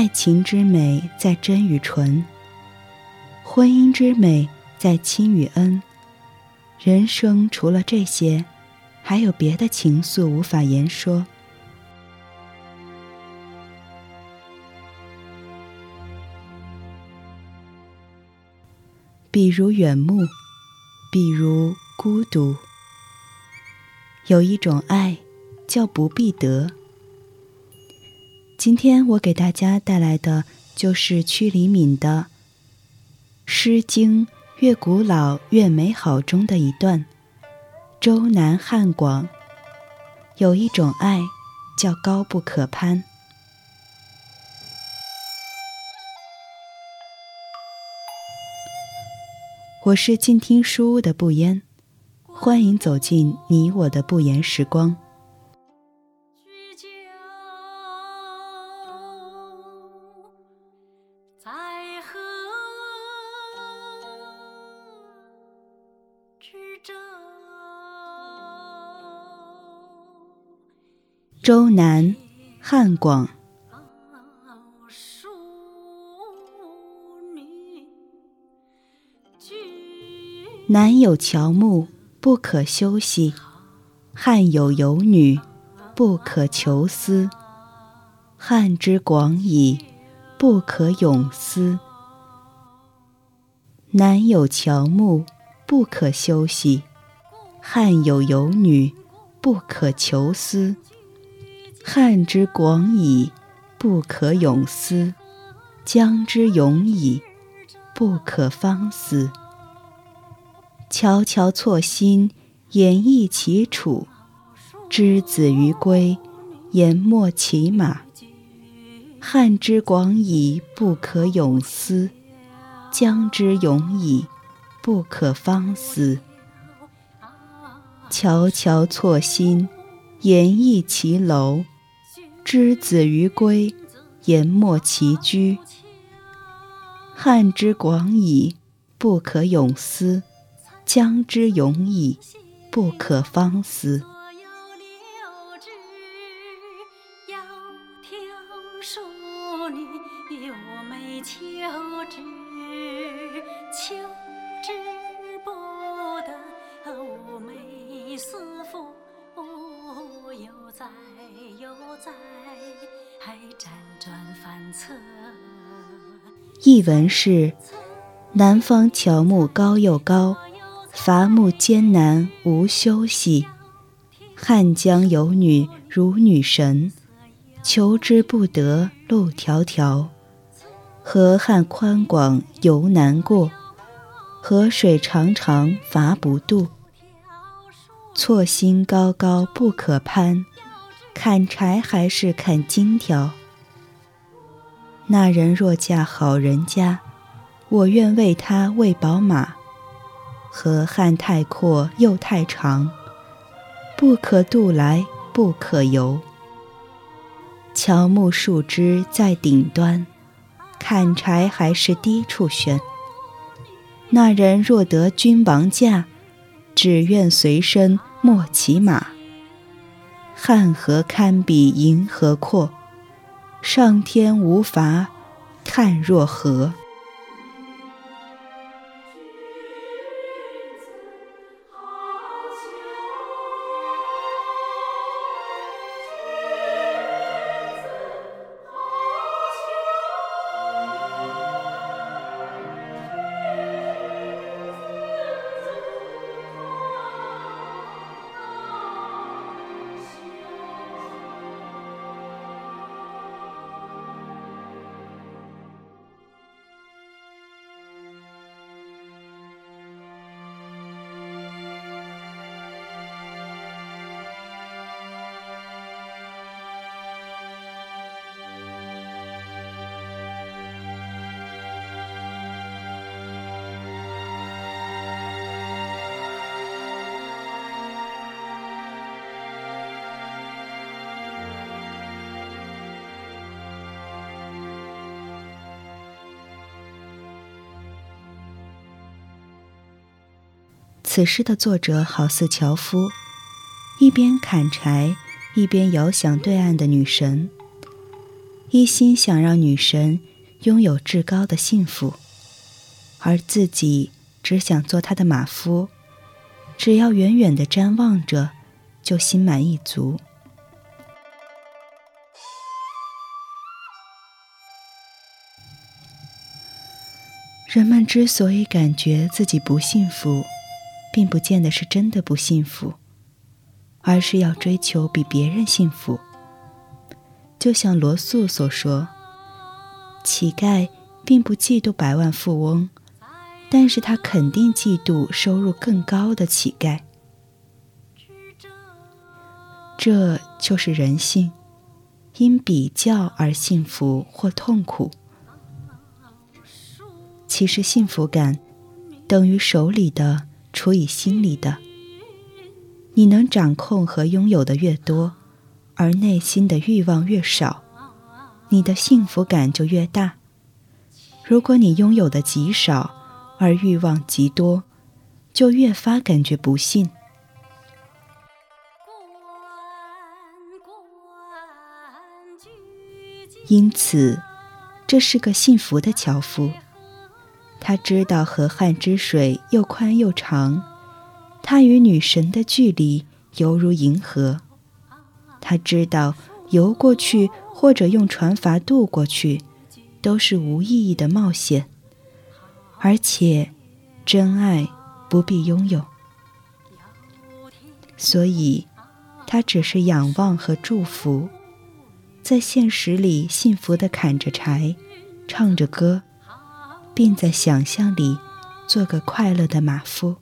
爱情之美在真与纯，婚姻之美在亲与恩。人生除了这些，还有别的情愫无法言说。比如远目，比如孤独。有一种爱，叫不必得。今天我给大家带来的就是屈黎敏的《诗经》越古老越美好中的一段：周南汉广，有一种爱，叫高不可攀。我是静听书屋的不言，欢迎走进你我的不言时光。周南，汉广。南有乔木，不可休息；汉有游女，不可求思。汉之广矣，不可咏思。南有乔木，不可休息；汉有游女，不可求思。汉之广矣，不可泳思。江之永矣，不可方思。悄悄错心，演绎其楚；之子于归，言莫其马。汉之广矣，不可泳思；江之永矣，不可方思。悄悄错心，言意其楼；之子于归，言莫其居。汉之广矣，不可咏思。江之永矣，不可方思。译文是：南方乔木高又高。伐木艰难无休息，汉江有女如女神，求之不得路迢迢。河汉宽广犹难过，河水长长伐不渡。错心高高不可攀，砍柴还是砍荆条。那人若嫁好人家，我愿为他喂饱马。河汉太阔又太长，不可渡来，不可游。乔木树枝在顶端，砍柴还是低处悬。那人若得君王驾，只愿随身莫骑马。汉河堪比银河阔，上天无法看若何。此诗的作者好似樵夫，一边砍柴，一边遥想对岸的女神。一心想让女神拥有至高的幸福，而自己只想做她的马夫，只要远远的瞻望着，就心满意足。人们之所以感觉自己不幸福，并不见得是真的不幸福，而是要追求比别人幸福。就像罗素所说：“乞丐并不嫉妒百万富翁，但是他肯定嫉妒收入更高的乞丐。”这就是人性，因比较而幸福或痛苦。其实幸福感等于手里的除以心里的。你能掌控和拥有的越多，而内心的欲望越少，你的幸福感就越大。如果你拥有的极少，而欲望极多，就越发感觉不幸。因此，这是个幸福的樵夫。他知道河汉之水又宽又长，他与女神的距离犹如银河。他知道游过去或者用船筏渡过去，都是无意义的冒险，而且真爱不必拥有。所以，他只是仰望和祝福，在现实里幸福地砍着柴，唱着歌。并在想象里做个快乐的马夫。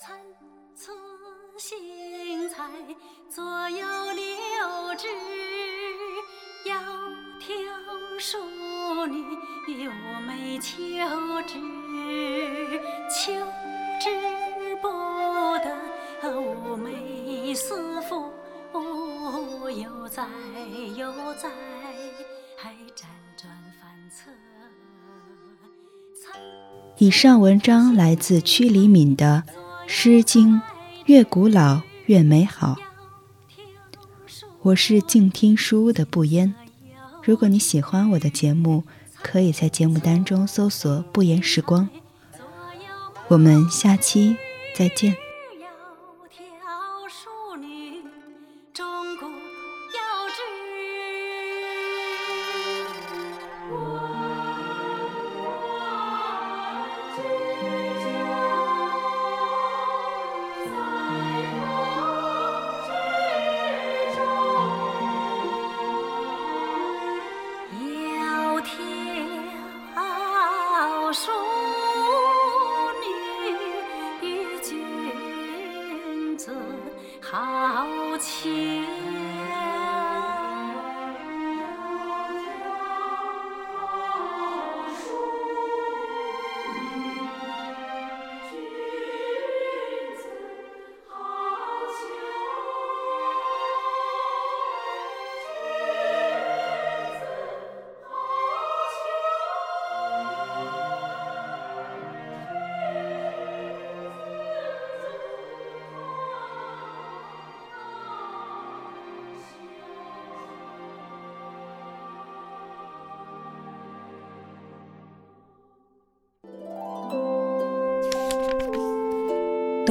参差荇菜，左右流之，窈窕淑女，寤寐求之，求之不得，寤寐思妇，悠哉悠哉，以上文章来自屈黎敏的《诗经》，越古老越美好。我是静听书屋的不言。如果你喜欢我的节目，可以在节目单中搜索“不言时光”。我们下期再见。说。